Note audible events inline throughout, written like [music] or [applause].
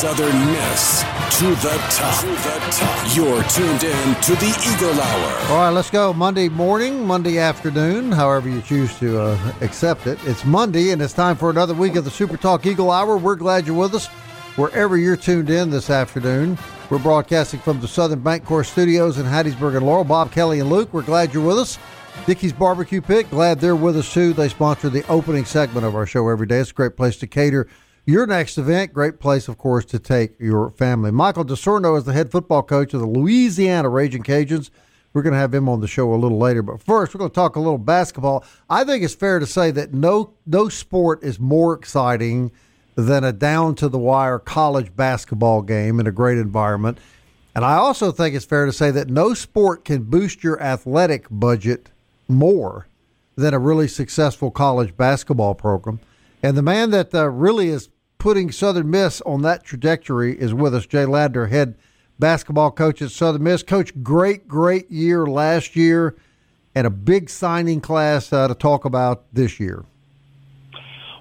Southern Miss to the top. To the top. You're tuned in to the Eagle Hour. All right, let's go. Monday morning, Monday afternoon, however you choose to uh, accept it. It's Monday, and it's time for another week of the Super Talk Eagle Hour. We're glad you're with us wherever you're tuned in this afternoon. We're broadcasting from the Southern Bank Corps studios in Hattiesburg and Laurel. Bob Kelly and Luke, we're glad you're with us. Dickey's Barbecue Pit, glad they're with us too. They sponsor the opening segment of our show every day. It's a great place to cater your next event. Great place, of course, to take your family. Michael Desormeaux is the head football coach of the Louisiana Ragin' Cajuns. We're going to have him on the show a little later. But first, we're going to talk a little basketball. I think it's fair to say that no no sport is more exciting than a down to the wire college basketball game in a great environment. And I also think it's fair to say that no sport can boost your athletic budget more than a really successful college basketball program. And the man that uh, really is putting Southern Miss on that trajectory is with us, Jay Ladner, head basketball coach at Southern Miss. Coach, great, great year last year and a big signing class uh, to talk about this year.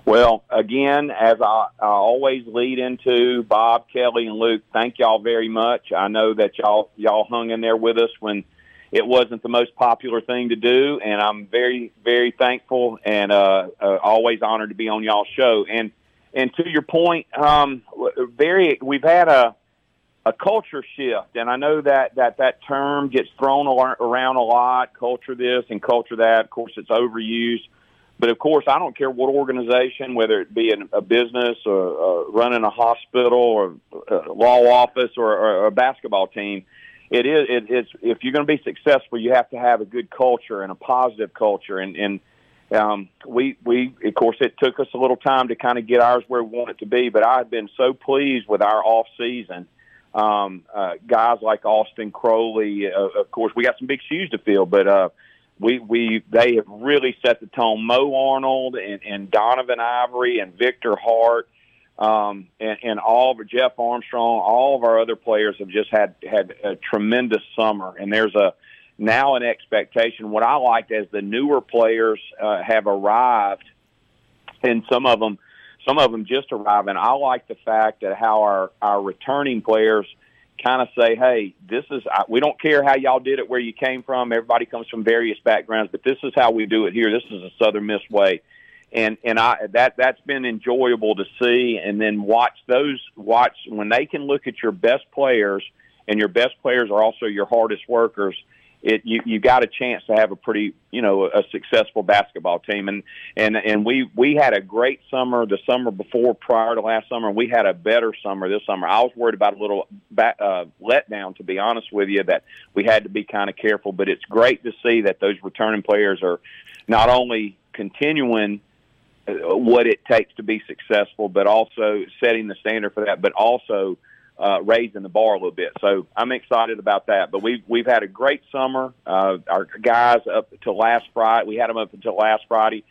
Well, again, as I, I always lead into Bob, Kelly, and Luke, thank y'all very much. I know that y'all y'all hung in there with us when it wasn't the most popular thing to do, and I'm very very thankful and uh, uh, always honored to be on y'all's show. And and to your point, um, very we've had a a culture shift, and I know that that that term gets thrown around a lot. Culture this and culture that. Of course, it's overused. But of course, I don't care what organization, whether it be a business or uh, running a hospital or a law office or, or a basketball team. It is. It, it's if you're going to be successful, you have to have a good culture and a positive culture. And and um, we we of course it took us a little time to kind of get ours where we want it to be. But I've been so pleased with our off season. Um, uh, guys like Austin Crowley, uh, of course, we got some big shoes to fill, but. Uh, we we they have really set the tone. Mo Arnold and, and Donovan Ivory and Victor Hart um, and, and all of Jeff Armstrong, all of our other players have just had had a tremendous summer. And there's a now an expectation. What I liked as the newer players uh, have arrived, and some of them some of them just arrived. And I like the fact that how our our returning players kind of say, "Hey, this is we don't care how y'all did it where you came from. Everybody comes from various backgrounds, but this is how we do it here. This is a Southern Miss way." And and I that that's been enjoyable to see, and then watch those watch when they can look at your best players, and your best players are also your hardest workers it you you got a chance to have a pretty you know a successful basketball team. And and and we we had a great summer the summer before prior to last summer. We had a better summer this summer. I was worried about a little back, uh, letdown to be honest with you that we had to be kind of careful. But it's great to see that those returning players are not only continuing what it takes to be successful but also setting the standard for that but also uh, raising the bar a little bit. So I'm excited about that. But we've we've had a great summer. Uh, our guys up until last Friday, we had them up until last Friday.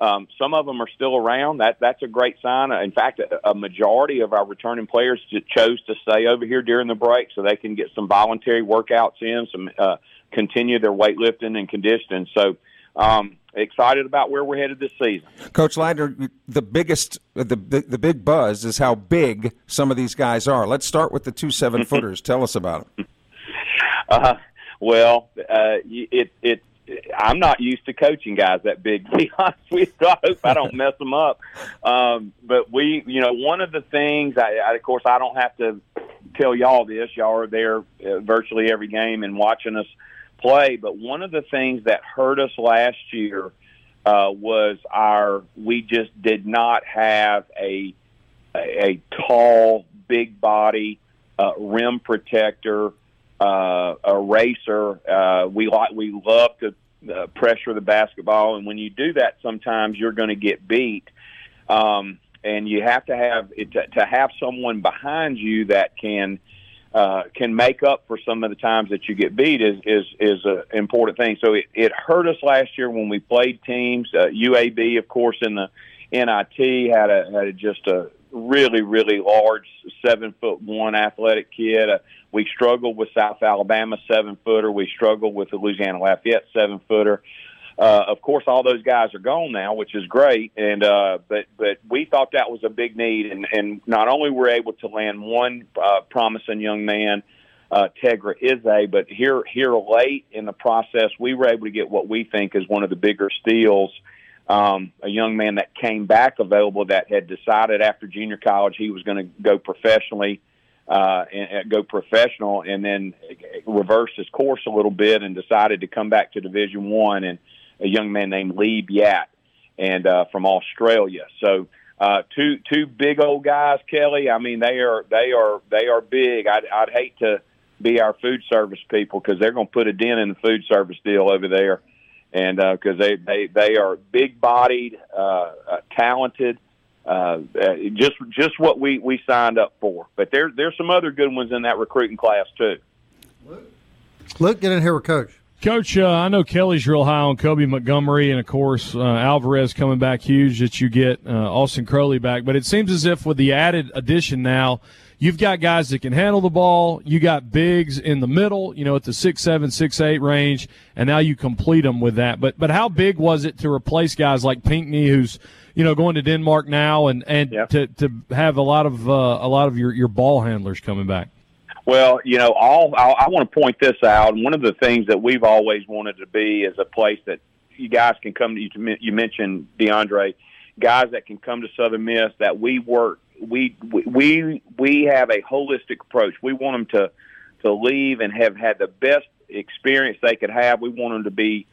Um, some of them are still around. That that's a great sign. In fact, a, a majority of our returning players chose to stay over here during the break so they can get some voluntary workouts in, some uh, continue their weightlifting and conditioning. So. Um, excited about where we're headed this season. Coach Ladner, the biggest, the, the, the big buzz is how big some of these guys are. Let's start with the two seven footers. [laughs] Tell us about them. Uh, well, uh, it it I'm not used to coaching guys that big. To be [laughs] honest with you, I hope I don't [laughs] mess them up. Um, but we, you know, one of the things, I, I, of course, I don't have to tell y'all this. Y'all are there uh, virtually every game and watching us play. But one of the things that hurt us last year uh, was our we just did not have a a, a tall, big body uh, rim protector uh, a racer. Uh, we like we love to uh, pressure the basketball, and when you do that, sometimes you're going to get beat. Um, and you have to have to, to have someone behind you that can uh, can make up for some of the times that you get beat is is is an important thing. So it, it hurt us last year when we played teams. Uh, UAB, of course, in the NIT had a had a, just a really really large seven foot one athletic kid. Uh, we struggled with South Alabama seven footer. We struggled with the Louisiana Lafayette seven footer. Uh, of course, all those guys are gone now, which is great. And uh, but but we thought that was a big need, and and not only were we able to land one uh, promising young man, uh, Tegra Ize, but here here late in the process, we were able to get what we think is one of the bigger steals. Um, a young man that came back available that had decided after junior college he was going to go professionally uh, and, and go professional, and then reversed his course a little bit and decided to come back to Division One. And a young man named Lee Biat, and uh, from Australia. So uh, two two big old guys, Kelly. I mean, they are they are they are big. I'd, I'd hate to be our food service people because they're going to put a dent in the food service deal over there, and because uh, they they they are big bodied, uh, uh, talented. Uh, uh, just just what we we signed up for. But there there's some other good ones in that recruiting class too. Luke, get in here with Coach. Coach, uh, I know Kelly's real high on Kobe Montgomery, and of course uh, Alvarez coming back huge. That you get uh, Austin Crowley back, but it seems as if with the added addition now, you've got guys that can handle the ball. You got bigs in the middle, you know, at the six seven, six eight range, and now you complete them with that. But but how big was it to replace guys like Pinckney, who's you know going to Denmark now, and and Yep. to to have a lot of uh, a lot of your your ball handlers coming back. Well, you know, all I, I want to point this out. One of the things that we've always wanted to be is a place that you guys can come to. You, you mentioned DeAndre, guys that can come to Southern Miss that we work. We we we have a holistic approach. We want them to to leave and have had the best experience they could have. We want them to be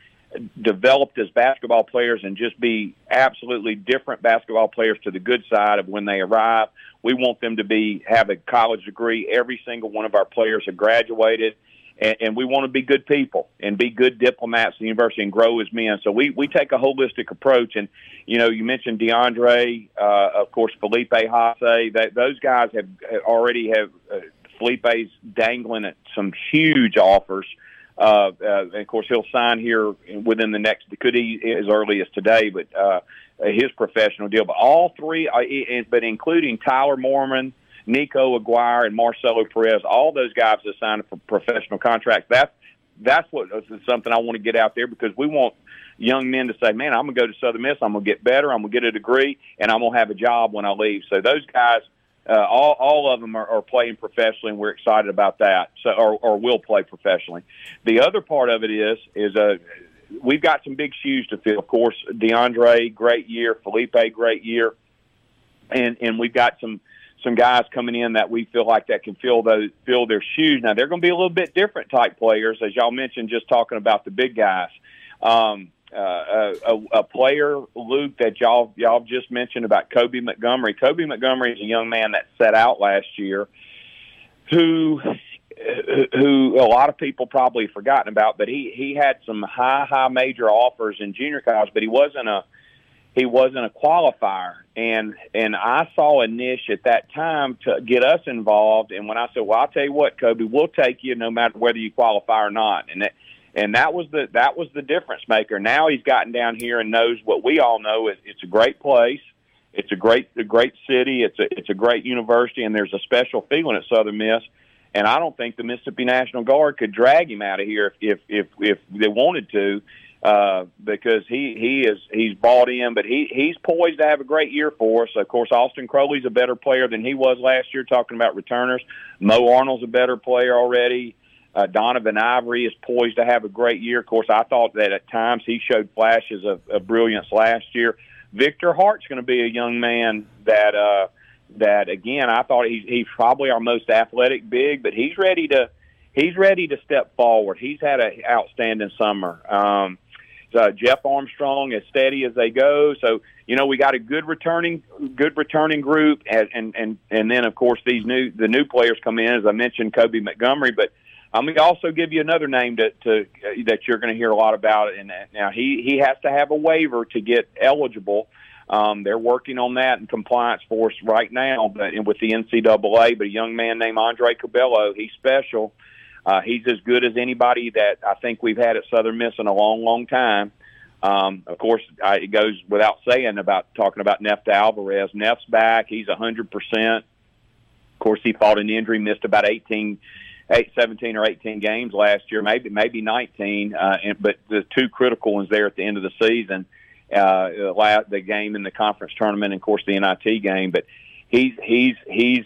developed as basketball players and just be absolutely different basketball players to the good side of when they arrive. We want them to be have a college degree. Every single one of our players have graduated, and, and we want to be good people and be good diplomats at the university and grow as men. So we we take a holistic approach. And you know, you mentioned DeAndre, uh, of course, Felipe Haase. That those guys have already have. Uh, Felipe's dangling at some huge offers. Uh, uh, uh, and of course, he'll sign here within the next, could he as early as today, but uh, his professional deal. But all three, uh, but including Tyler Mormon, Nico Aguirre, and Marcelo Perez, all those guys have signed for professional contracts. That's that's what something I want to get out there because we want young men to say, "Man, I'm gonna go to Southern Miss. I'm gonna get better. I'm gonna get a degree, and I'm gonna have a job when I leave." So those guys uh, all all of them are, are playing professionally, and we're excited about that. So, or, or will play professionally. The other part of it is is uh, we've got some big shoes to fill. Of course, DeAndre, great year. Felipe, great year, and and we've got some some guys coming in that we feel like that can fill those fill their shoes. Now they're going to be a little bit different type players, as y'all mentioned, just talking about the big guys. Um, uh, a, a player, Luke, that y'all y'all just mentioned about Kobe Montgomery. Kobe Montgomery is a young man that set out last year, who who a lot of people probably forgotten about, but he he had some high high major offers in junior college, but he wasn't a he wasn't a qualifier. And and I saw a niche at that time to get us involved. And when I said well I'll tell you what Kobe we'll take you no matter whether you qualify or not. And that and that was the that was the difference maker now he's gotten down here and knows what we all know is it's a great place it's a great a great city it's a it's a great university and there's a special feeling at Southern Miss and I don't think the Mississippi National Guard could drag him out of here if if if, if they wanted to uh, because he he is he's bought in, but he he's poised to have a great year for us. Of course, Austin Crowley's a better player than he was last year. Talking about returners, Mo Arnold's a better player already. Uh, Donovan Ivory is poised to have a great year. Of course, I thought that at times he showed flashes of, of brilliance last year. Victor Hart's going to be a young man that uh, that again I thought he's he's probably our most athletic big, but he's ready to he's ready to step forward. He's had an outstanding summer. Um, uh, Jeff Armstrong as steady as they go. So you know we got a good returning good returning group, and and and, and then of course these new the new players come in as I mentioned Kobe Montgomery, but I'm going to also give you another name to, to uh, that you're going to hear a lot about. And now he he has to have a waiver to get eligible. Um, they're working on that in compliance force right now, but with the NCAA. But a young man named Andre Curbelo, he's special. Uh, he's as good as anybody that I think we've had at Southern Miss in a long, long time. Um, of course, I, it goes without saying about talking about Neff Alvarez. Neff's back; he's a hundred percent. Of course, he fought an injury, missed about eighteen eight, 17 or 18 games last year, maybe maybe 19. Uh, and, but the two critical ones there at the end of the season, uh, the game in the conference tournament, and of course the NIT game. But he's he's he's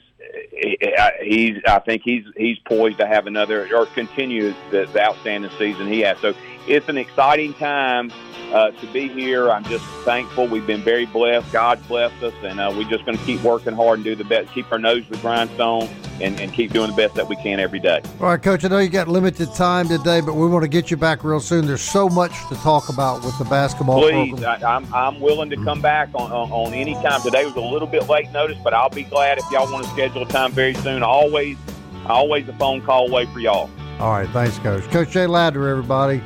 he's I think he's he's poised to have another or continue the, the outstanding season he has. So it's an exciting time uh, to be here. I'm just thankful. We've been very blessed. God blessed us, and uh, we're just going to keep working hard and do the best. Keep our nose to the grindstone and, and keep doing the best that we can every day. All right, Coach. I know you got limited time today, but we want to get you back real soon. There's so much to talk about with the basketball. Please, I, am I'm, I'm willing to come back on, on, on any time. Today was a little bit late notice, but I'll be glad if y'all want to schedule a time very soon. Always, always a phone call away for y'all. All right, thanks, Coach. Coach Jay Ladner, everybody.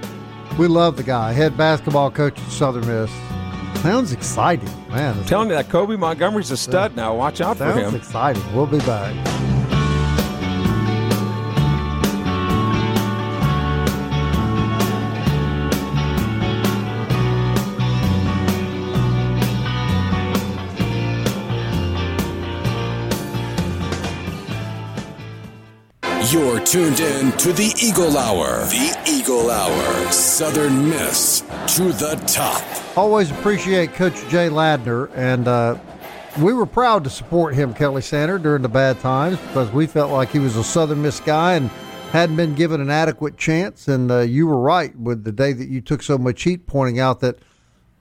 We love the guy. Head basketball coach at Southern Miss. Sounds exciting, man. I'm telling you that Kobe Montgomery's a stud now. Watch out for him. Sounds exciting. We'll be back. You're tuned in to the Eagle Hour. The Eagle Hour. Southern Miss to the top. Always appreciate Coach Jay Ladner, and uh, we were proud to support him, Kelly Sander, during the bad times because we felt like he was a Southern Miss guy and hadn't been given an adequate chance. And uh, you were right with the day that you took so much heat, pointing out that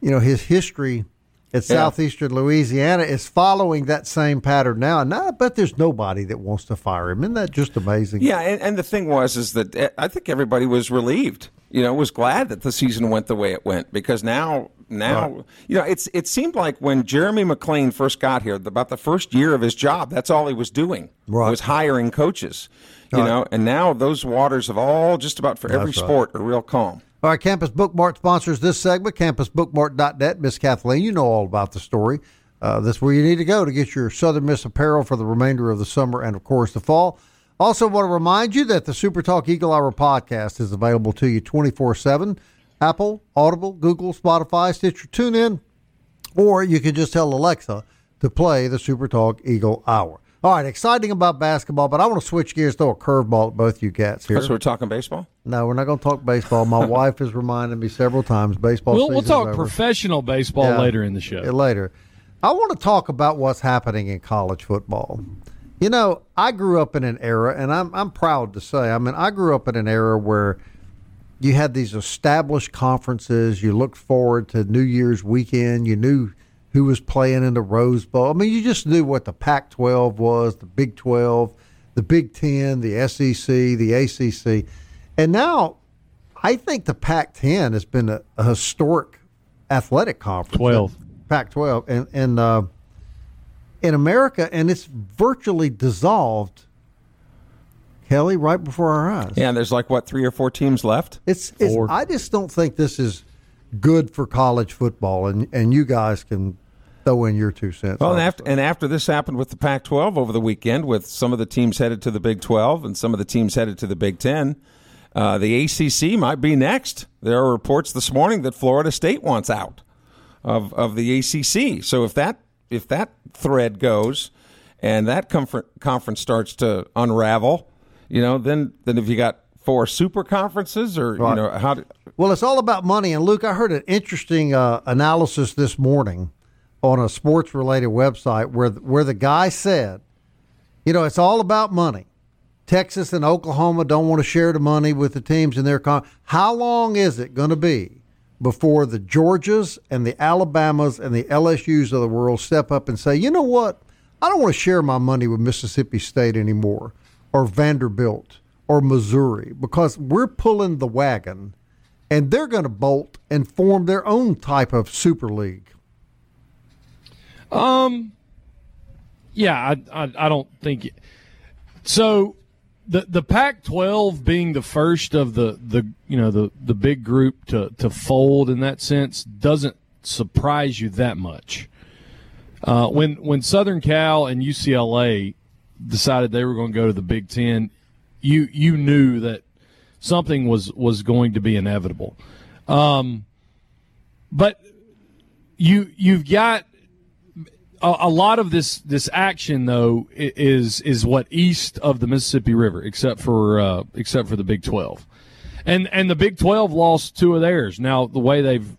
you know his history at yeah. southeastern Louisiana is following that same pattern now. And I bet there's nobody that wants to fire him. Isn't that just amazing? Yeah, and, and the thing was is that eh, I think everybody was relieved. You know, was glad that the season went the way it went because now now right. you know it's it seemed like when Jeremy McClain first got here, about the first year of his job, that's all he was doing right. was hiring coaches. You right. know, and now those waters have all just about for every sport are real calm. Right, Campus Bookmart sponsors this segment, campusbookmart.net. Miss Kathleen, you know all about the story. Uh, that's where you need to go to get your Southern Miss apparel for the remainder of the summer and, of course, the fall. Also, want to remind you that the Super Talk Eagle Hour podcast is available to you 24 7. Apple, Audible, Google, Spotify, Stitcher, TuneIn, or you can just tell Alexa to play the Super Talk Eagle Hour. All right, exciting about basketball, but I want to switch gears, throw a curveball at both you cats here. Because we're talking baseball? No, we're not going to talk baseball. My [laughs] wife has reminded me several times baseball. We'll, we'll talk over. professional baseball yeah, later in the show. Later. I want to talk about what's happening in college football. You know, I grew up in an era, and I'm I'm proud to say, I mean, I grew up in an era where you had these established conferences. You looked forward to New Year's weekend. You knew who was playing in the Rose Bowl. I mean, you just knew what the Pac 12 was, the Big 12, the Big 10, the SEC, the ACC. And now I think the Pac 10 has been a, a, historic athletic conference. 12. Pac 12. And, and uh, in America, and it's virtually dissolved. Kelly, right before our eyes. Yeah, there's like what three or four teams left. It's, it's I just don't think this is good for college football, and and you guys can throw in your two cents. Well, and after, and after this happened with the Pac-12 over the weekend, with some of the teams headed to the Big 12 and some of the teams headed to the Big 10, uh, the ACC might be next. There are reports this morning that Florida State wants out of of the ACC. So if that if that thread goes and that comfort, conference starts to unravel, you know, then then if you got four super conferences or right. you know how? Do, well, it's all about money. And Luke, I heard an interesting uh, analysis this morning on a sports related website where where the guy said, you know, it's all about money. Texas and Oklahoma don't want to share the money with the teams in their con. How long is it going to be before the Georgias and the Alabamas and the LSU's of the world step up and say, you know what? I don't want to share my money with Mississippi State anymore or Vanderbilt or Missouri because we're pulling the wagon and they're going to bolt and form their own type of super league. Um, yeah, I, I, I don't think it, so the the Pac-12 being the first of the, the you know the, the big group to, to fold in that sense doesn't surprise you that much. Uh, when when Southern Cal and UCLA decided they were going to go to the Big Ten, you you knew that something was was going to be inevitable. Um, but you you've got a, a, lot of this this action though is is what east of the Mississippi River, except for uh, except for the Big Twelve, and and the Big Twelve lost two of theirs. Now the way they've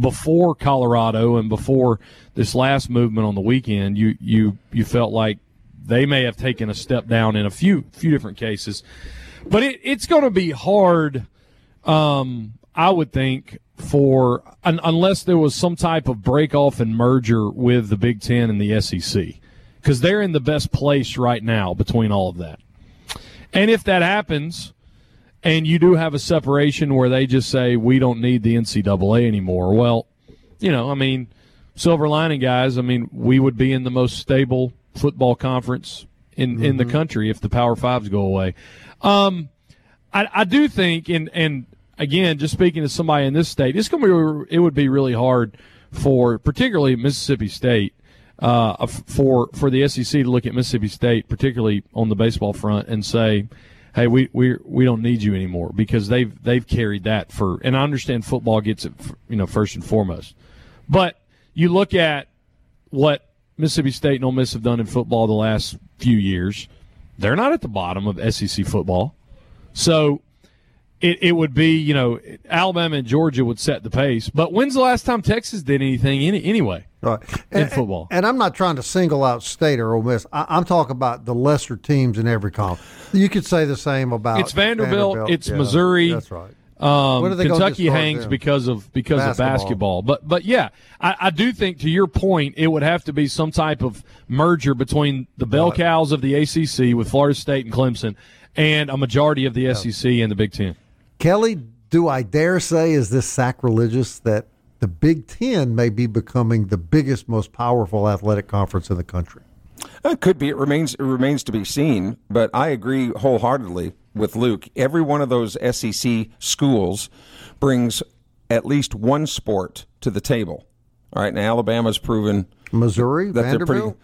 before Colorado and before this last movement on the weekend, you you you felt like they may have taken a step down in a few few different cases, but it, it's going to be hard. Um, I would think for un, unless there was some type of break off and merger with the Big Ten and the SEC, because they're in the best place right now between all of that. And if that happens, and you do have a separation where they just say we don't need the NCAA anymore, well, you know, I mean, silver lining guys. I mean, we would be in the most stable football conference in mm-hmm. in the mm-hmm. country if the Power Fives go away. Um, I, I do think, and and again, just speaking to somebody in this state, it's going to be it would be really hard for particularly Mississippi State uh, for for the SEC to look at Mississippi State, particularly on the baseball front, and say, "Hey, we we we don't need you anymore," because they've they've carried that for. And I understand football gets it, you know, first and foremost, but you look at what Mississippi State and Ole Miss have done in football the last few years. They're not at the bottom of SEC football, so it, it would be, you know, Alabama and Georgia would set the pace. But when's the last time Texas did anything any, anyway? Right. In and, football. And I'm not trying to single out State or Ole Miss. I, am talking about the lesser teams in every conference. You could say the same about it's Vanderbilt, Vanderbilt. it's yeah, Missouri. That's right. Um, Kentucky hangs because of because basketball. of basketball, but but yeah, I, I, do think to your point, it would have to be some type of merger between the bell cows of the ACC with Florida State and Clemson, and a majority of the yeah. SEC and the Big Ten. Kelly, do I dare say, is this sacrilegious that the Big Ten may be becoming the biggest, most powerful athletic conference in the country? It could be. It remains. It remains to be seen. But I agree wholeheartedly with Luke. Every one of those SEC schools brings at least one sport to the table. All right. now Alabama's proven Missouri, that Vanderbilt. they're pretty.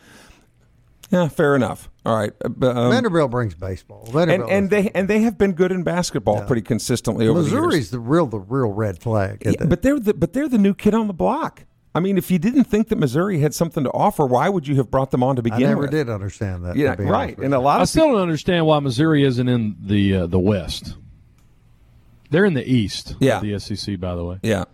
Yeah, fair enough. All right, uh, um, Vanderbilt brings baseball, Vanderbilt and, and they and they have been good in basketball yeah. pretty consistently over Missouri's the years. the real the real red flag. Yeah, but they're the but they're the new kid on the block. I mean, if you didn't think that Missouri had something to offer, why would you have brought them on to begin with? I never with? did understand that. Yeah, right. And a lot. I still don't understand why Missouri isn't in the uh, the West. They're in the East. Yeah. the SEC, by the way. Yeah.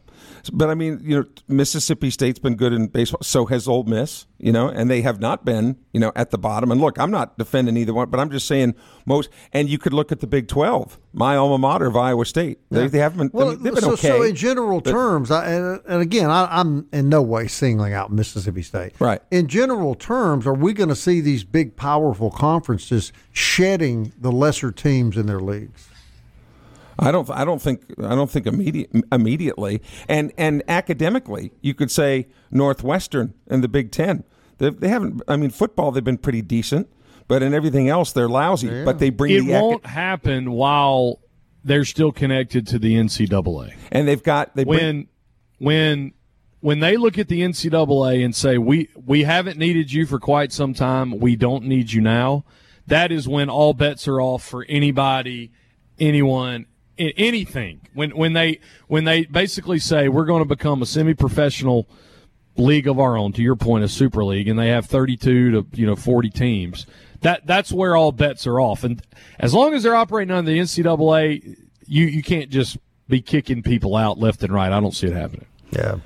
But I mean, you know, Mississippi State's been good in baseball. So has Ole Miss. You know, and they have not been, you know, at the bottom. And look, I'm not defending either one, but I'm just saying most. And you could look at the Big Twelve, my alma mater of Iowa State. They, yeah. they haven't. been, Well, I mean, they've been so, okay. So in general but, terms, I, and, and, again, I, I'm in no way singling out Mississippi State. Right. In general terms, are we going to see these big, powerful conferences shedding the lesser teams in their leagues? I don't. I don't think. I don't think immediate, immediately. And and academically, you could say Northwestern and the Big Ten. They, they haven't. I mean, football they've been pretty decent, but in everything else they're lousy. Yeah. But they bring. It the won't happen while they're still connected to the NCAA. And they've got they when bring, when when they look at the NCAA and say we we haven't needed you for quite some time, we don't need you now. That is when all bets are off for anybody, anyone, anything. When when they when they basically say we're going to become a semi-professional league of our own to your point a super league and they have 32 to you know 40 teams that that's where all bets are off. And as long as they're operating under the NCAA you you can't just be kicking people out left and right. I don't see it happening. Yeah.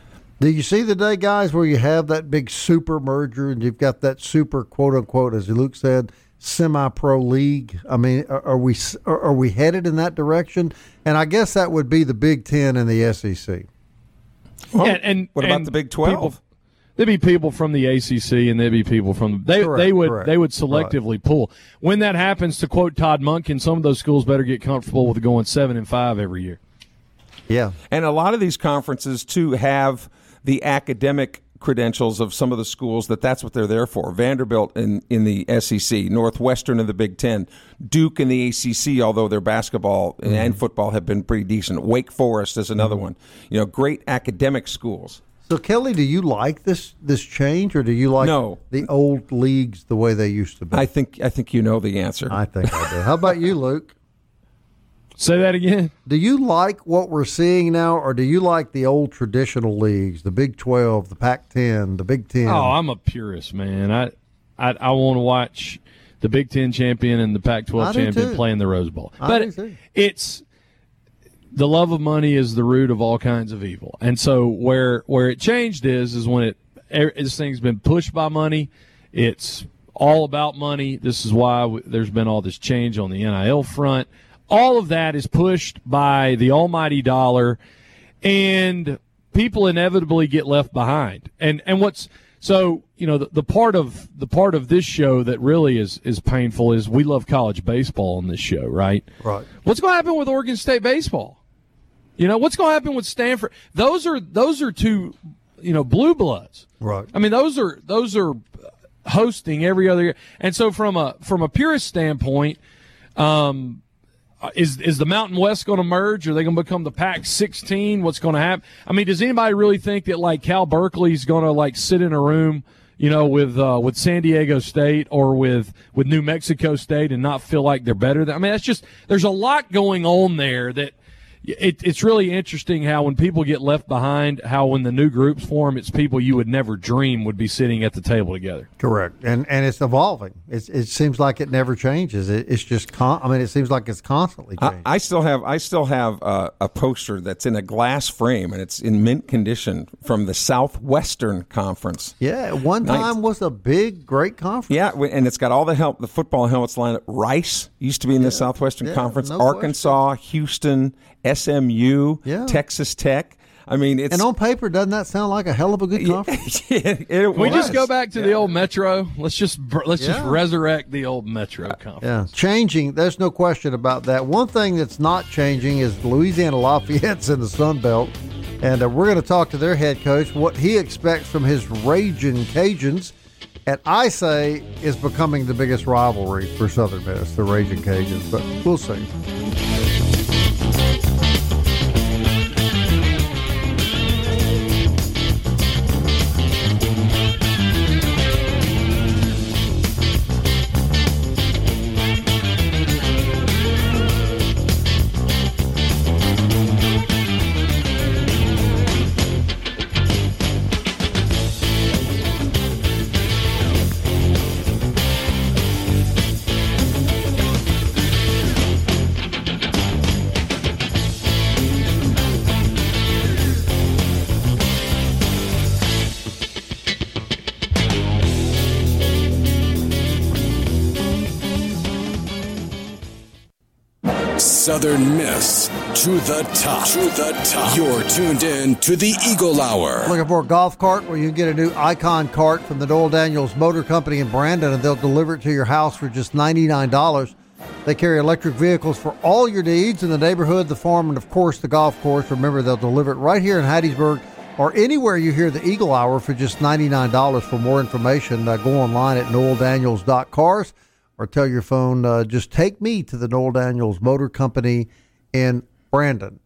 Do you see the day guys where you have that big super merger and you've got that super quote unquote as Luke said semi-pro league? I mean, are, are we are we headed in that direction? And I guess that would be the Big Ten and the SEC. Well, yeah, and what about and the Big Twelve? There'd be people from the ACC and there'd be people from they correct, they would correct. they would selectively right. pull. When that happens, to quote Todd Monken, some of those schools better get comfortable with going seven and five every year. Yeah, and a lot of these conferences too have the academic credentials of some of the schools that that's what they're there for. Vanderbilt in, in the SEC, Northwestern in the Big Ten, Duke in the ACC, although their basketball mm-hmm. and football have been pretty decent. Wake Forest is another mm-hmm. one. You know, great academic schools. So Kelly, do you like this this change, or do you like no. the old leagues the way they used to be? I think I think you know the answer. I think I do. How about you, Luke? Say that again. Do you like what we're seeing now, or do you like the old traditional leagues, the Big Twelve, the Pac ten, the Big Ten? Oh, I'm a purist, man. I I, I want to watch the Big Ten champion and the Pac twelve champion playing the Rose Bowl. I but it, it's the love of money is the root of all kinds of evil, and so where where it changed is is when it er, this thing's been pushed by money. It's all about money. This is why there's been all this change on the NIL front all of that is pushed by the almighty dollar and people inevitably get left behind. And and what's so you know the, the part of the part of this show that really is is painful is we love college baseball on this show right? Right. What's going to happen with oregon state baseball? You know what's going to happen with stanford? Those are those are two you know blue bloods. Right. I mean those are those are hosting every other year. And so from a from a purist standpoint um uh, is is the Mountain West going to merge? Are they going to become the Pac 16? What's going to happen? I mean, does anybody really think that like Cal Berkeley's going to like sit in a room, you know, with uh, with San Diego State or with with New Mexico State and not feel like they're better? Than, I mean, that's just there's a lot going on there that it, it's really interesting how when people get left behind, how when the new groups form, it's people you would never dream would be sitting at the table together. Correct, and and it's evolving. It's, it seems like it never changes. It, it's just, con- I mean, it seems like it's constantly changing. I, I still have, I still have a, a, poster that's in a glass frame and it's in mint condition from the Southwestern Conference. Yeah, one time was a big, great conference. Yeah, and it's got all the help, the football helmets lined up. Rice used to be in the Southwestern yeah, Conference. No Arkansas, question. Houston. SMU, yeah. Texas Tech. I mean, it's and on paper, doesn't that sound like a hell of a good conference? [laughs] it, it we just go back to yeah. the old Metro. Let's just let's yeah. just resurrect the old Metro conference. Yeah, changing. There's no question about that. One thing that's not changing is Louisiana Lafayette's in the Sun Belt, and uh, we're going to talk to their head coach what he expects from his ragin' Cajuns. And I say is becoming the biggest rivalry for Southern Miss, the Ragin' Cajuns, but we'll see. Miss to the top. To the top. You're tuned in to the Eagle Hour. Looking for a golf cart where you can get a new Icon cart from the Noel Daniels Motor Company in Brandon, and they'll deliver it to your house for just $99. They carry electric vehicles for all your needs in the neighborhood, the farm, and of course the golf course. Remember, they'll deliver it right here in Hattiesburg or anywhere you hear the Eagle Hour for just $99. For more information, uh, go online at noeldaniels.cars or tell your phone, uh, just take me to the Noel Daniels Motor Company in Brandon.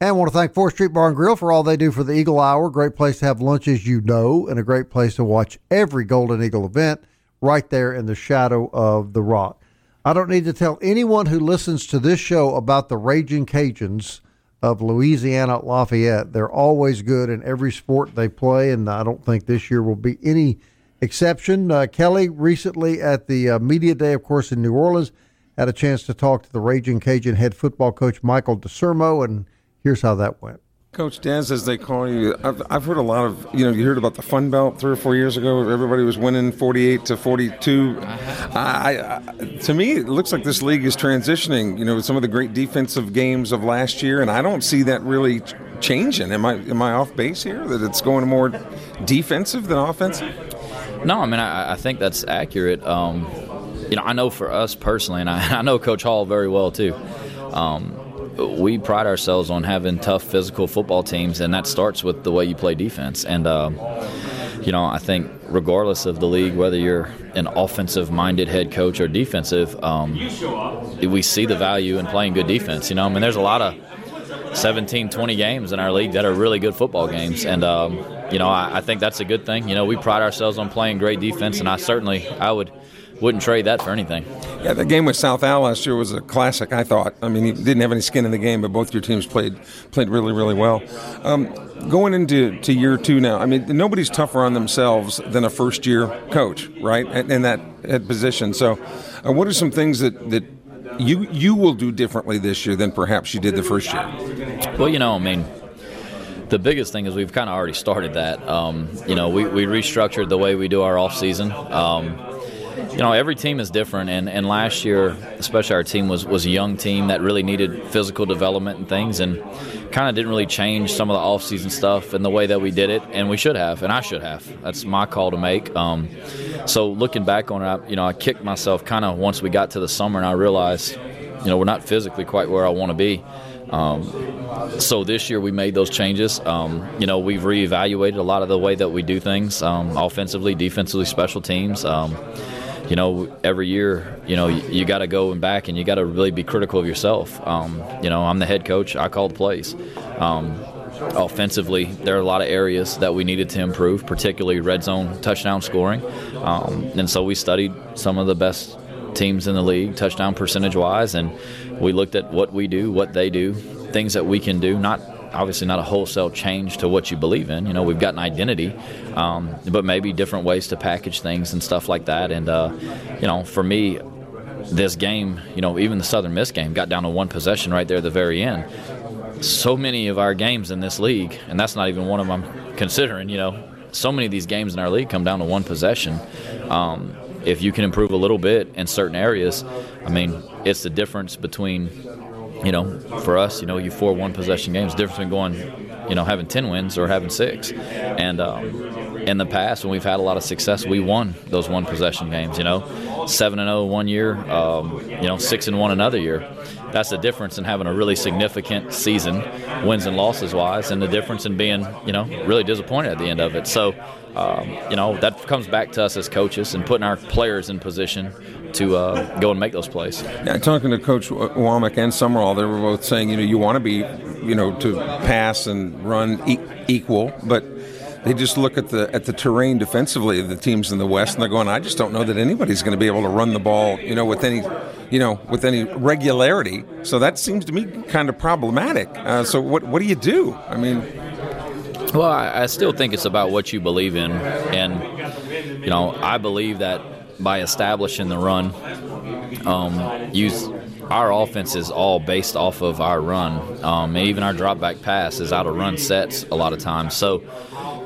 And I want to thank 4th Street Bar and Grill for all they do for the Eagle Hour. Great place to have lunch, as you know, and a great place to watch every Golden Eagle event right there in the shadow of the rock. I don't need to tell anyone who listens to this show about the Ragin' Cajuns of Louisiana Lafayette. They're always good in every sport they play, and I don't think this year will be any exception. Uh, Kelly recently at the uh, media day, of course, in New Orleans, had a chance to talk to the Ragin' Cajun head football coach Michael Desormeaux, and here's how that went. Coach Dez, as they call you, I've, I've heard a lot of, you know, you heard about the Fun Belt three or four years ago. Everybody was winning 48 to 42. I, I, to me, it looks like this league is transitioning, you know, with some of the great defensive games of last year, and I don't see that really changing. Am I, am I off base here, that it's going more defensive than offensive? No, I mean, I, I think that's accurate. Um, you know, I know for us personally, and I, [laughs] I know Coach Hall very well too. Um, we pride ourselves on having tough physical football teams, and that starts with the way you play defense. And uh, you know, I think regardless of the league, whether you're an offensive-minded head coach or defensive, um, we see the value in playing good defense. You know, I mean, there's a lot of 17, 20 games in our league that are really good football games, and um, you know, I, I think that's a good thing. You know, we pride ourselves on playing great defense, and I certainly, I would wouldn't trade that for anything. Yeah, the game with South Al last year was a classic. I thought. I mean, he didn't have any skin in the game, but both your teams played played really, really well. Um, going into to year two now, I mean, nobody's tougher on themselves than a first year coach, right? In that position. So, uh, what are some things that that you you will do differently this year than perhaps you did the first year? Well, you know, I mean the biggest thing is we've kind of already started that. Um, you know, we, we restructured the way we do our off season. Um, you know, every team is different, and, and last year, especially our team was was a young team that really needed physical development and things, and kind of didn't really change some of the off-season stuff and the way that we did it, and we should have, and I should have. That's my call to make. Um, so looking back on it, you know, I kicked myself kind of once we got to the summer, and I realized, you know, we're not physically quite where I want to be. Um, so this year we made those changes. Um, you know, we've reevaluated a lot of the way that we do things, um, offensively, defensively, special teams. You know, every year, you know, you, you got to go and back and you got to really be critical of yourself. Um, you know, I'm the head coach. I call the plays. Um, offensively, there are a lot of areas that we needed to improve, particularly red zone touchdown scoring. Um, and so we studied some of the best teams in the league, touchdown percentage wise, and we looked at what we do, what they do, things that we can do, not obviously not a wholesale change to what you believe in. You know, we've got an identity, um, but maybe different ways to package things and stuff like that. And uh, you know, for me, this game, you know, even the Southern Miss game got down to one possession right there at the very end. So many of our games in this league, and that's not even one of them I'm considering. You know, so many of these games in our league come down to one possession. Um, if you can improve a little bit in certain areas, I mean, it's the difference between you know, for us, you know, you four one possession games, difference between going, you know, having ten wins or having six. And um, in the past, when we've had a lot of success, we won those one possession games. You know, seven and zero one year, um, you know, six and one another year. That's the difference in having a really significant season, wins and losses wise, and the difference in being, you know, really disappointed at the end of it. So, um, you know, that comes back to us as coaches and putting our players in position to uh, go and make those plays. Yeah, talking to Coach Wommack and Sumrall, they were both saying, you know, you want to be, you know, to pass and run e- equal, but they just look at the at the terrain defensively of the teams in the West, and they're going, I just don't know that anybody's going to be able to run the ball, you know, with any, you know, with any regularity. So that seems to me kind of problematic. Uh, so what what do you do? I mean. Well, I, I still think it's about what you believe in, and you know, I believe that by establishing the run. Um, use our offense is all based off of our run. Um, even our drop back pass is out of run sets a lot of times. So,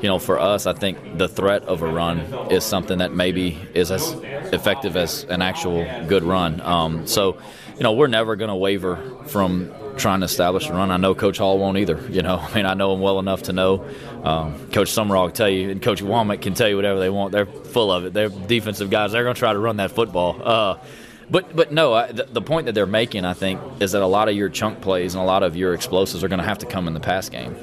you know, for us, I think the threat of a run is something that maybe is as effective as an actual good run. Um, so, you know, we're never going to waver from trying to establish a run. I know Coach Hall won't either. You know, [laughs] I mean, I know him well enough to know. Um, Coach Sumrall can tell you, and Coach Wommack can tell you whatever they want. They're full of it. They're defensive guys. They're going to try to run that football. Uh, but but no, I, the, the, point that they're making, I think, is that a lot of your chunk plays and a lot of your explosives are going to have to come in the pass game.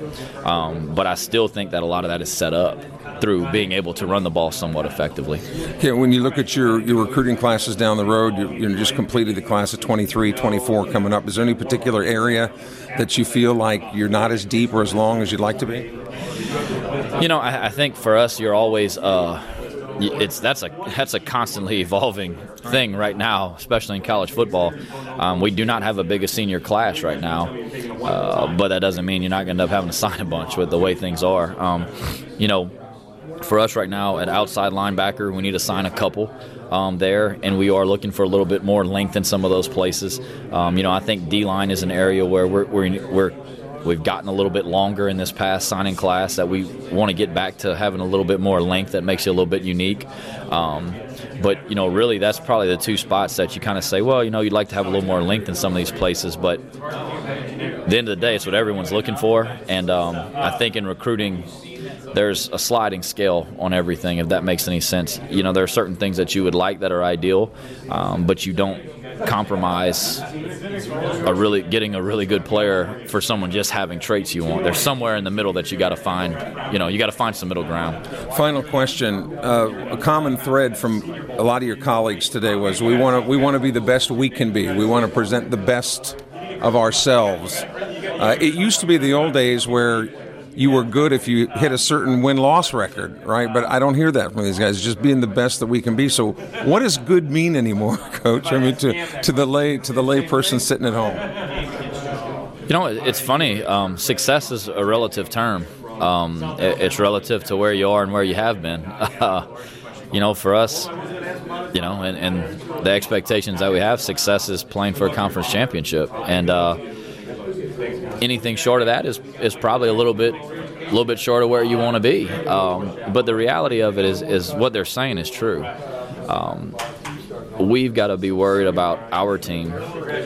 Um, but I still think that a lot of that is set up through being able to run the ball somewhat effectively. Yeah, when you look at your, your recruiting classes down the road, you, you just completed the class of 23, 24 coming up. Is there any particular area that you feel like you're not as deep or as long as you'd like to be? You know, I, I think for us, you're always. Uh, it's that's a that's a constantly evolving thing right now, especially in college football. Um, we do not have a big senior class right now, uh, but that doesn't mean you're not going to end up having to [laughs] sign a bunch with the way things are. Um, you know, for us right now at outside linebacker, we need to sign a couple um, there, and we are looking for a little bit more length in some of those places. Um, you know, I think D line is an area where we're, we're, we're we've gotten a little bit longer in this past signing class. That we want to get back to having a little bit more length that makes you a little bit unique. Um, but you know, really, that's probably the two spots that you kind of say, well, you know, you'd like to have a little more length in some of these places, but at the end of the day, it's what everyone's looking for. And um, I think in recruiting, there's a sliding scale on everything, if that makes any sense. You know, there are certain things that you would like that are ideal, um, but you don't compromise a really getting a really good player for someone just having traits you want. There's somewhere in the middle that you got to find. You know, you got to find some middle ground. Final question: uh, a common thread from a lot of your colleagues today was we want to we want to be the best we can be. We want to present the best of ourselves. Uh, it used to be the old days where you were good if you hit a certain win loss record, right? But I don't hear that from these guys. It's just being the best that we can be. So, what does good mean anymore, [laughs] Coach? I mean, to, to the lay to the lay person sitting at home. You know, it's funny. Um, success is a relative term. Um, it, it's relative to where you are and where you have been. Uh, [laughs] you know, for us, you know, and, and, the expectations that we have, success is playing for a conference championship, and. Uh, anything short of that is is probably a little bit a little bit short of where you want to be. Um, but the reality of it is is what they're saying is true. Um, we've got to be worried about our team,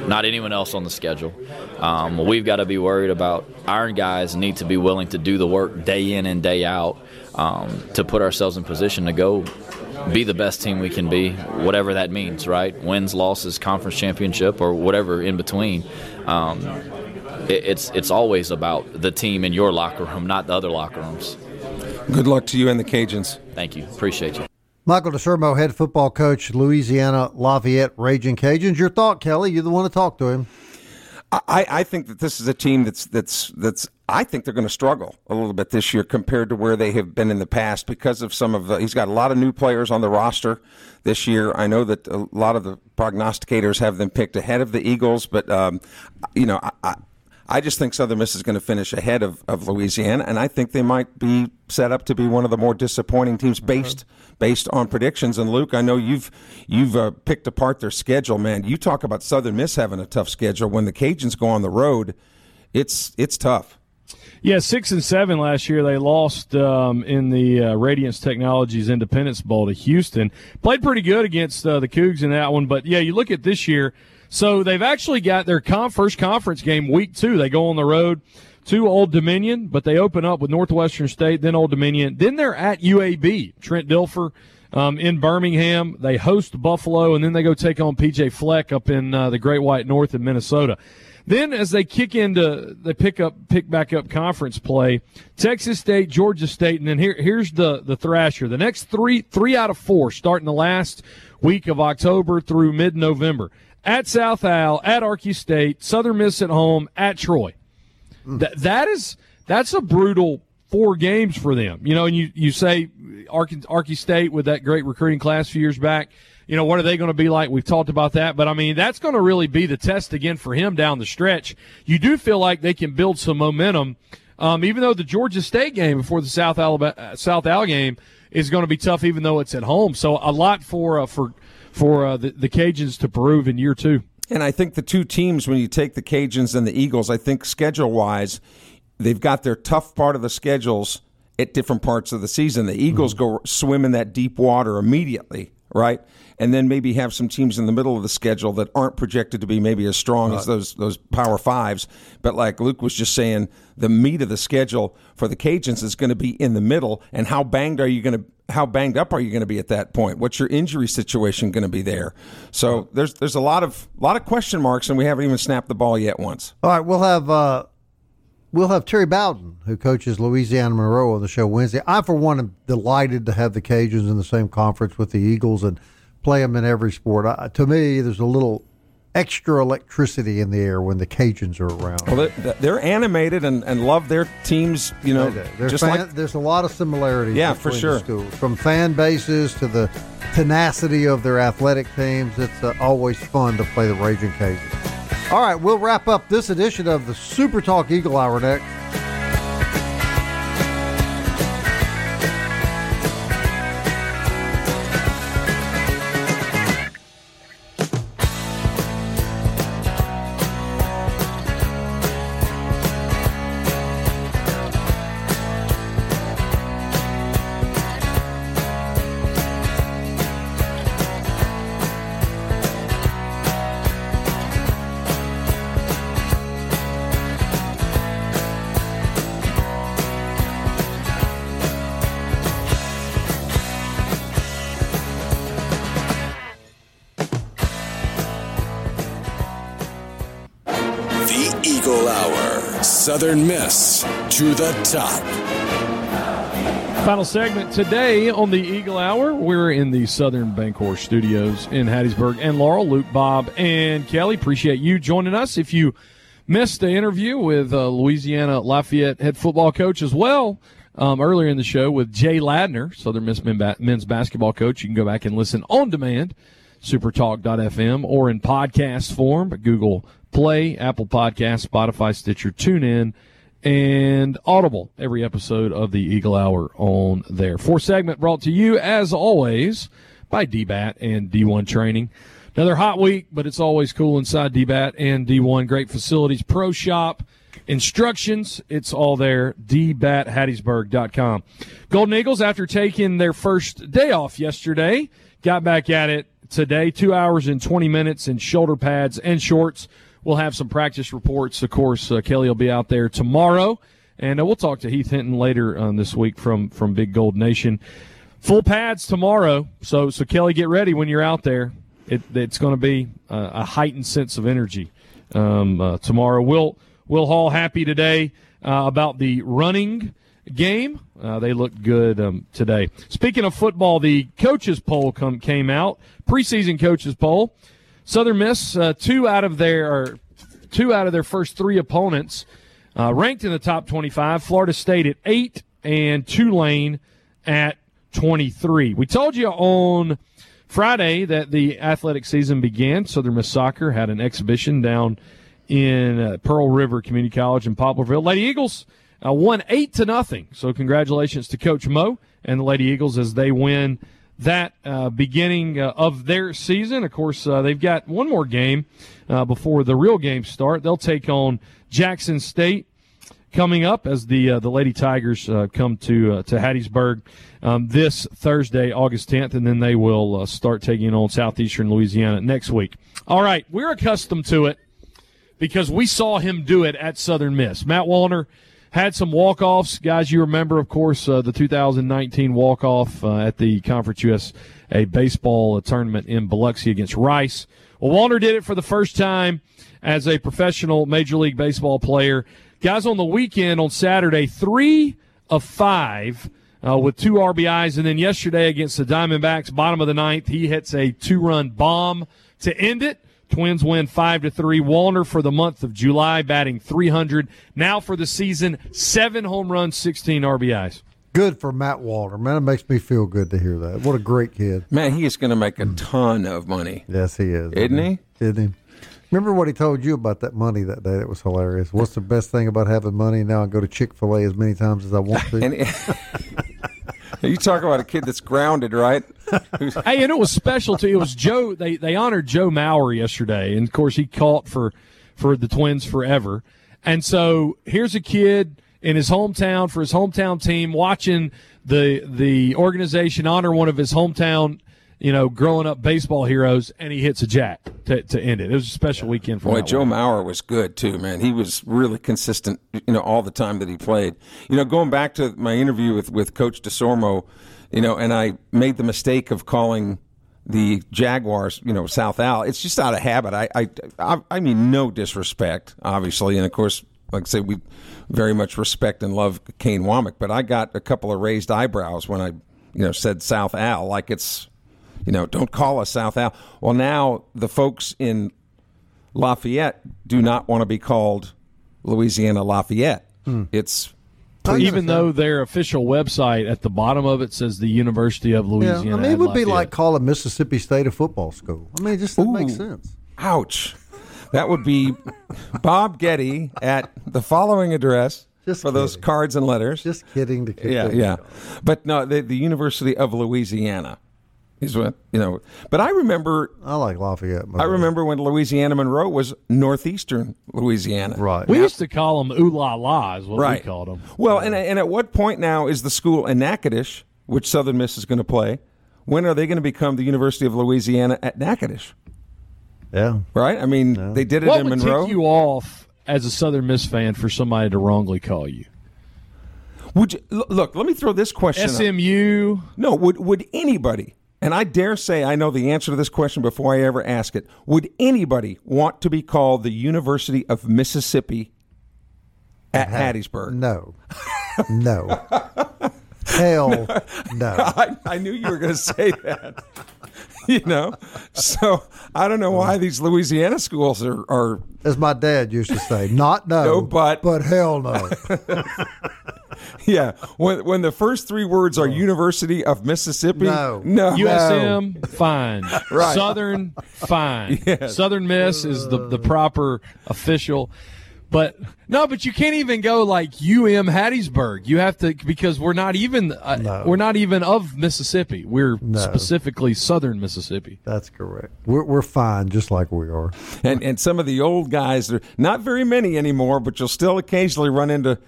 not anyone else on the schedule. Um, we've got to be worried about our guys need to be willing to do the work day in and day out um, to put ourselves in position to go be the best team we can be, whatever that means, right? Wins, losses, conference championship, or whatever in between. Um, it's it's always about the team in your locker room, not the other locker rooms. Good luck to you and the Cajuns. Thank you. Appreciate you. Michael Desormeaux, head football coach, Louisiana Lafayette Ragin' Cajuns. Your thought, Kelly? You're the one to talk to him. I, I think that this is a team that's that's that's. I think they're going to struggle a little bit this year compared to where they have been in the past because of some of the. He's got a lot of new players on the roster this year. I know that a lot of the prognosticators have them picked ahead of the Eagles, but um, you know, I, I just think Southern Miss is going to finish ahead of, of Louisiana, and I think they might be set up to be one of the more disappointing teams based based on predictions. And Luke, I know you've you've uh, picked apart their schedule, man. You talk about Southern Miss having a tough schedule. When the Cajuns go on the road, it's it's tough. Yeah, six and seven last year. They lost um, in the uh, Radiance Technologies Independence Bowl to Houston. Played pretty good against uh, the Cougs in that one, but yeah, you look at this year. So they've actually got their first conference game week two. They go on the road to Old Dominion, but they open up with Northwestern State, then Old Dominion. Then they're at UAB, Trent Dilfer um, in Birmingham. They host Buffalo, and then they go take on PJ Fleck up in uh, the Great White North in Minnesota. Then as they kick into, they pick up, pick back up conference play, Texas State, Georgia State, and then here, here's the, the thrasher. The next three, three out of four starting the last week of October through mid-November at South Al, at Arky State, Southern Miss at home, at Troy. Mm. That that is that's a brutal four games for them. You know, and you you say Arky, Arky State with that great recruiting class a few years back. You know, what are they going to be like? We've talked about that, but I mean, that's going to really be the test again for him down the stretch. You do feel like they can build some momentum, um, even though the Georgia State game before the South Alabama South Al game is going to be tough, even though it's at home. So a lot for uh, for for uh, the, the Cajuns to prove in year two. And I think the two teams, when you take the Cajuns and the Eagles, I think schedule wise, they've got their tough part of the schedules at different parts of the season. The Eagles mm-hmm. go swim in that deep water immediately, right? And then maybe have some teams in the middle of the schedule that aren't projected to be maybe as strong right. as those those Power Fives. But like Luke was just saying, the meat of the schedule for the Cajuns is going to be in the middle. And how banged are you going to how banged up are you going to be at that point? What's your injury situation going to be there? So there's there's a lot of a lot of question marks, and we haven't even snapped the ball yet once. All right, we'll have uh, we'll have Terry Bowden, who coaches Louisiana Monroe, on the show Wednesday. I, for one, am delighted to have the Cajuns in the same conference with the Eagles and play them in every sport. I, to me, there's a little extra electricity in the air when the Cajuns are around. Well, they're, they're animated and, and love their teams. You know, just fan, like, there's a lot of similarities. Yeah, for sure. Schools. From fan bases to the tenacity of their athletic teams, it's uh, always fun to play the Ragin' Cajuns. All right, we'll wrap up this edition of the Super Talk Eagle Hour next. The top. Final segment today on the Eagle Hour. We're in the Southern Bancorp Studios in Hattiesburg. And Laurel, Luke, Bob, and Kelly, appreciate you joining us. If you missed the interview with uh, Louisiana Lafayette head football coach as well um, earlier in the show with Jay Ladner, Southern Miss men's basketball coach, you can go back and listen on demand, supertalk.fm, or in podcast form, Google Play, Apple Podcast, Spotify, Stitcher, TuneIn, and Audible. Every episode of the Eagle Hour on there. Four segment brought to you, as always, by DBAT and D1 Training. Another hot week, but it's always cool inside DBAT and D1. Great facilities, pro shop, instructions. It's all there. DBATHattiesburg.com. Golden Eagles, after taking their first day off yesterday, got back at it today. Two hours and 20 minutes in shoulder pads and shorts. We'll have some practice reports. Of course, uh, Kelly will be out there tomorrow. And uh, we'll talk to Heath Hinton later this week from, from Big Gold Nation. Full pads tomorrow. So, so Kelly, get ready when you're out there it, it's going to be a, a, heightened sense of energy um, uh, tomorrow. Will Will Hall happy today uh, about the running game? Uh, they looked good um, today. Speaking of football, the coaches poll come came out preseason coaches poll. Southern Miss uh, two out of their two out of their first three opponents uh, ranked in the top twenty five. Florida State at eight and Tulane at twenty three. We told you on Friday that the athletic season began. Southern Miss Soccer had an exhibition down in uh, Pearl River Community College in Poplarville. Lady Eagles uh, won eight to nothing. So congratulations to Coach Mo and the Lady Eagles as they win that uh, beginning uh, of their season. Of course, uh, they've got one more game uh, before the real games start. They'll take on Jackson State coming up as the uh, the Lady Tigers uh, come to to Hattiesburg um, this Thursday, August 10th, and then they will start taking on Southeastern Louisiana next week. All right, we're accustomed to it because we saw him do it at Southern Miss. Matt Wallner had some walk offs, guys. You remember, of course, uh, the 2019 walk off uh, at the Conference USA baseball tournament in Biloxi against Rice. Well, Wallner did it for the first time as a professional Major League Baseball player Guys, on the weekend on Saturday, three of five uh, with two RBIs. And then yesterday against the Diamondbacks, bottom of the ninth, he hits a two run bomb to end it. Twins win five to three. Wallner for the month of July, batting 300. Now for the season, seven home runs, 16 RBIs. Good for Matt Wallner. man. It makes me feel good to hear that. What a great kid, man. He is going to make a mm. ton of money. Yes, he is, isn't he? Isn't he? Remember what he told you about that money that day? That was hilarious. What's the best thing about having money? Now I go to Chick Fil A as many times as I want to. [laughs] [laughs] you talk about a kid that's grounded, right? Hey, and it was special too. It was Joe. They they honored Joe Mauer yesterday, and of course he caught for for the Twins forever. And so here's a kid in his hometown for his hometown team watching the the organization honor one of his hometown you know, growing up baseball heroes, and he hits a jack to, to end it. It was a special weekend for him. Boy, Joe Mauer was good too, man. He was really consistent, you know, all the time that he played. You know, going back to my interview with, with Coach Desormeaux, you know, and I made the mistake of calling the Jaguars, you know, South Al. It's just out of habit. I, I, I, I mean, no disrespect, obviously, and of course, like I say, we very much respect and love Kane Wommack, but I got a couple of raised eyebrows when I, you know, said South Al, like it's you know, don't call us South Al. Well, now the folks in Lafayette do not want to be called Louisiana Lafayette. Hmm. It's even though their official website at the bottom of it says the University of Louisiana. Yeah, I mean, it would be like calling Mississippi State a football school. I mean, it just makes sense. Ouch. That would be Bob Getty at the following address. Just for kidding. those cards and letters. Just kidding. To yeah, yeah. But no, the, the University of Louisiana. Is what you know. But I remember. I like Lafayette. I remember when Louisiana Monroe was northeastern Louisiana. Right. We now, used to call them ooh la la is what right. we called them. Well, and and at what point now is the school in Natchitoches, which Southern Miss is going to play? When are they going to become the University of Louisiana at Natchitoches? Yeah. Right. I mean, yeah. they did it what in would Monroe. Tick you off as a Southern Miss fan for somebody to wrongly call you? Would you look? Let me throw this question. SMU. Up. No. Would would anybody and I dare say I know the answer to this question before I ever ask it. Would anybody want to be called the University of Mississippi At uh-huh. Hattiesburg. No, no, [laughs] hell no. [laughs] I, I knew you were going to say that. [laughs] you know, so I don't know why these Louisiana schools are, are As my dad used to say, not no, No, but. but hell no. [laughs] yeah. When when the first three words are University of Mississippi, No. no, USM, [laughs] fine. Right. Southern, fine. Yes. Southern Miss is the, the proper official. But no, but you can't even go like UM Hattiesburg. You have to because we're not even uh, No. we're not even of Mississippi. We're No. specifically Southern Mississippi. That's correct. We're, we're fine, just like we are. and and some of the old guys are not very many anymore, but you'll still occasionally run into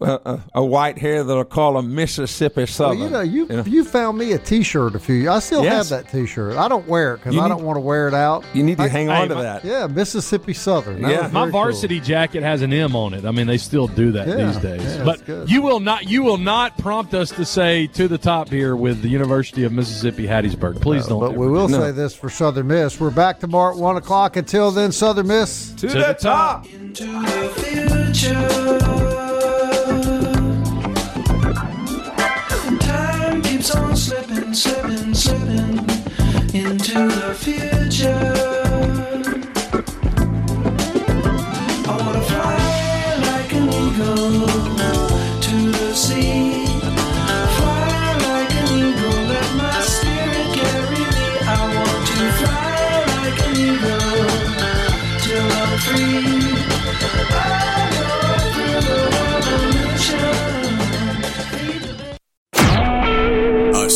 a, a, a white hair that'll call a Mississippi Well, Southern. you know, you know? you found me a T-shirt a few. years. I still Yes. have that T-shirt. I don't wear it because I need- don't want to wear it out. You need to I- hang on to my- that. Yeah, Mississippi Southern. That Yeah. My very cool. varsity jacket has an M on it. I mean, they still do that Yeah, these days. yeah, but you will not you will not prompt us to say to the top here with the University of Mississippi Hattiesburg. Please don't. But ever we do will No. say this for Southern Miss. We're back tomorrow at 1 o'clock. Until then, Southern Miss. To, To the, the top. into keeps on slipping, slipping, slipping